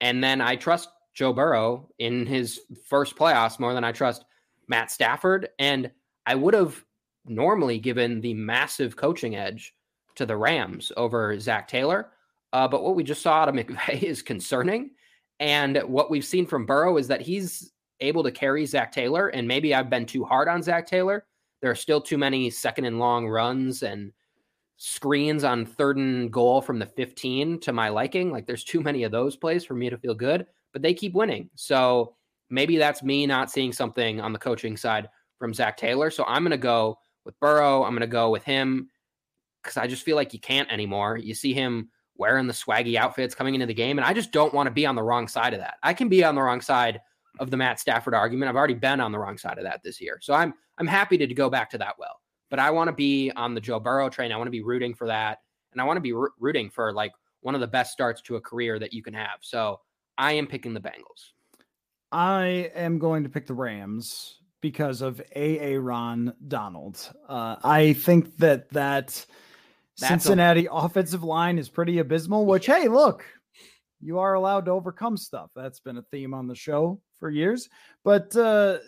And then I trust Joe Burrow in his first playoffs more than I trust Matt Stafford. And I would have normally given the massive coaching edge to the Rams over Zac Taylor. Uh, but what we just saw out of McVay is concerning. And what we've seen from Burrow is that he's able to carry Zac Taylor. And maybe I've been too hard on Zac Taylor. There are still too many second and long runs and screens on third and goal from the 15 to my liking. Like there's too many of those plays for me to feel good, but they keep winning. So maybe that's me not seeing something on the coaching side from Zac Taylor. So I'm going to go with Burrow. I'm going to go with him because I just feel like you can't anymore. You see him wearing the swaggy outfits coming into the game. And I just don't want to be on the wrong side of that. I can be on the wrong side of the Matt Stafford argument. I've already been on the wrong side of that this year. So I'm I'm happy to, to go back to that well. But I want to be on the Joe Burrow train. I want to be rooting for that. And I want to be rooting for like one of the best starts to a career that you can have. So I am picking the Bengals. I am going to pick the Rams because of Aaron Donald. Uh, I think that that that's Cincinnati a- offensive line is pretty abysmal, which, hey, look, you are allowed to overcome stuff. That's been a theme on the show for years. But uh,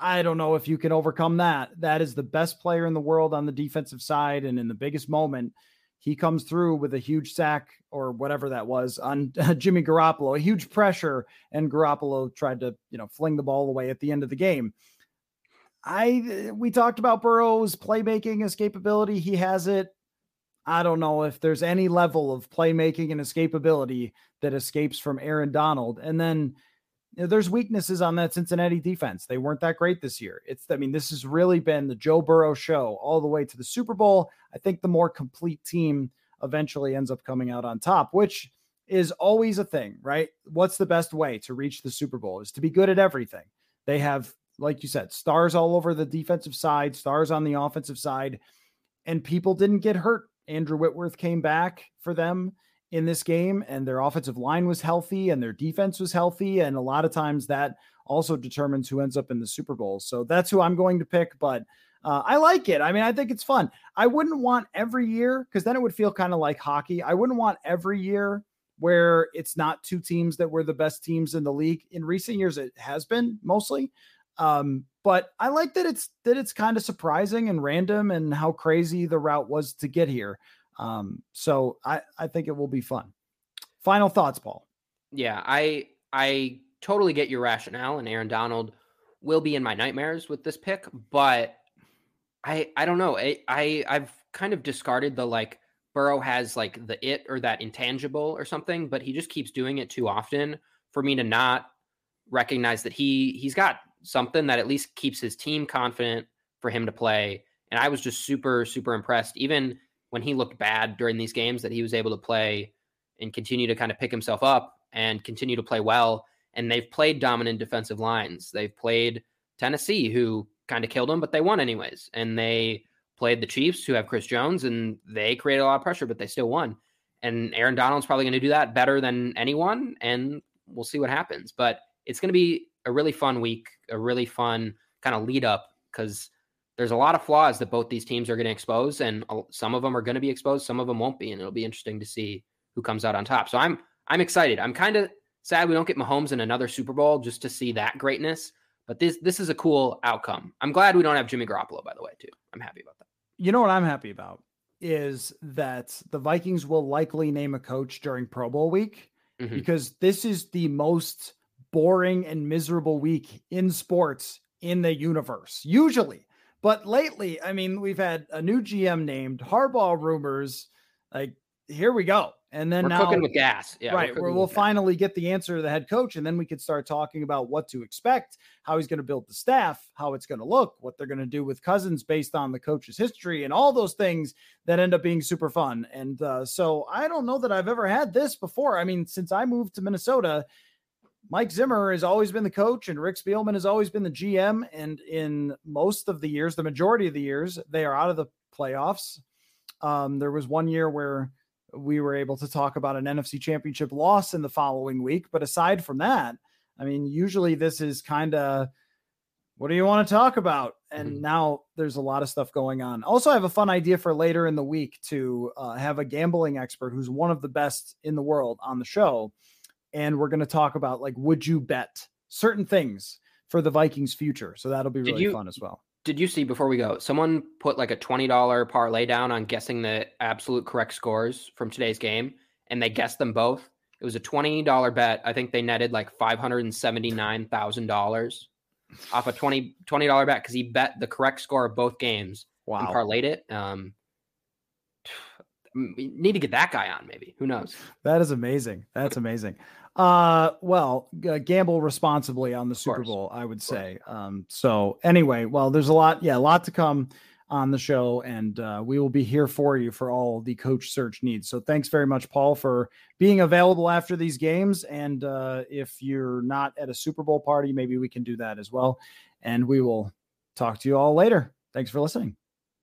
I don't know if you can overcome that. That is the best player in the world on the defensive side. And in the biggest moment, he comes through with a huge sack or whatever that was on Jimmy Garoppolo, a huge pressure. And Garoppolo tried to, you know, fling the ball away at the end of the game. I we talked about Burrow's playmaking escapability. He has it. I don't know if there's any level of playmaking and escapability that escapes from Aaron Donald. And then you know, there's weaknesses on that Cincinnati defense. They weren't that great this year. It's, I mean, this has really been the Joe Burrow show all the way to the Super Bowl. I think the more complete team eventually ends up coming out on top, which is always a thing, right? What's the best way to reach the Super Bowl is to be good at everything. They have, like you said, stars all over the defensive side, stars on the offensive side, and people didn't get hurt. Andrew Whitworth came back for them in this game, and their offensive line was healthy and their defense was healthy. And a lot of times that also determines who ends up in the Super Bowl. So that's who I'm going to pick. But uh, I like it. I mean, I think it's fun. I wouldn't want every year because then it would feel kind of like hockey. I wouldn't want every year where it's not two teams that were the best teams in the league. In recent years, it has been mostly. Um, but I like that it's that it's kind of surprising and random and how crazy the route was to get here. Um, so I, I think it will be fun. Final thoughts, Paul. Yeah, I I totally get your rationale, and Aaron Donald will be in my nightmares with this pick, but I I don't know. I, I I've kind of discarded the like Burrow has like the it or that intangible or something, but he just keeps doing it too often for me to not recognize that he he's got something that at least keeps his team confident for him to play. And I was just super super impressed even when he looked bad during these games that he was able to play and continue to kind of pick himself up and continue to play well. And they've played dominant defensive lines. They've played Tennessee, who kind of killed them, but they won anyways. And they played the Chiefs, who have Chris Jones, and they created a lot of pressure, but they still won. And Aaron Donald's probably going to do that better than anyone. And we'll see what happens. But it's going to be a really fun week, a really fun kind of lead up because there's a lot of flaws that both these teams are going to expose, and some of them are going to be exposed, some of them won't be, and it'll be interesting to see who comes out on top. So I'm I'm excited. I'm kind of sad we don't get Mahomes in another Super Bowl just to see that greatness. But this this is a cool outcome. I'm glad we don't have Jimmy Garoppolo, by the way, too. I'm happy about that. You know what I'm happy about is that the Vikings will likely name a coach during Pro Bowl week mm-hmm. because this is the most boring and miserable week in sports in the universe. Usually, but lately, I mean, we've had a new GM named Harbaugh rumors. Like, here we go. And then we're now, cooking with gas. Yeah, right. Where we'll finally get the answer to the head coach. And then we could start talking about what to expect, how he's going to build the staff, how it's going to look, what they're going to do with Cousins based on the coach's history, and all those things that end up being super fun. And uh, so I don't know that I've ever had this before. I mean, since I moved to Minnesota, Mike Zimmer has always been the coach and Rick Spielman has always been the GM. And in most of the years, the majority of the years, they are out of the playoffs. Um, there was one year where we were able to talk about an NFC championship loss in the following week. But aside from that, I mean, usually this is kind of what do you want to talk about? And mm-hmm. now there's a lot of stuff going on. Also, I have a fun idea for later in the week to uh, have a gambling expert who's one of the best in the world on the show and we're going to talk about like would you bet certain things for the Vikings future. So that'll be really you, fun as well. Did you see before we go, someone put like a $20 parlay down on guessing the absolute correct scores from today's game and they guessed them both? It was a $20 bet. I think they netted like $579,000 off a 20 $20 bet because he bet the correct score of both games wow. and parlayed it. Um, need to get that guy on maybe who knows that is amazing that's amazing uh, well, uh, gamble responsibly on the Super Bowl, I would say. Um, so anyway, well, there's a lot, yeah, a lot to come on the show, and uh, we will be here for you for all the coach search needs. So thanks very much, Paul, for being available after these games. And uh, if you're not at a Super Bowl party, maybe we can do that as well. And we will talk to you all later. Thanks for listening.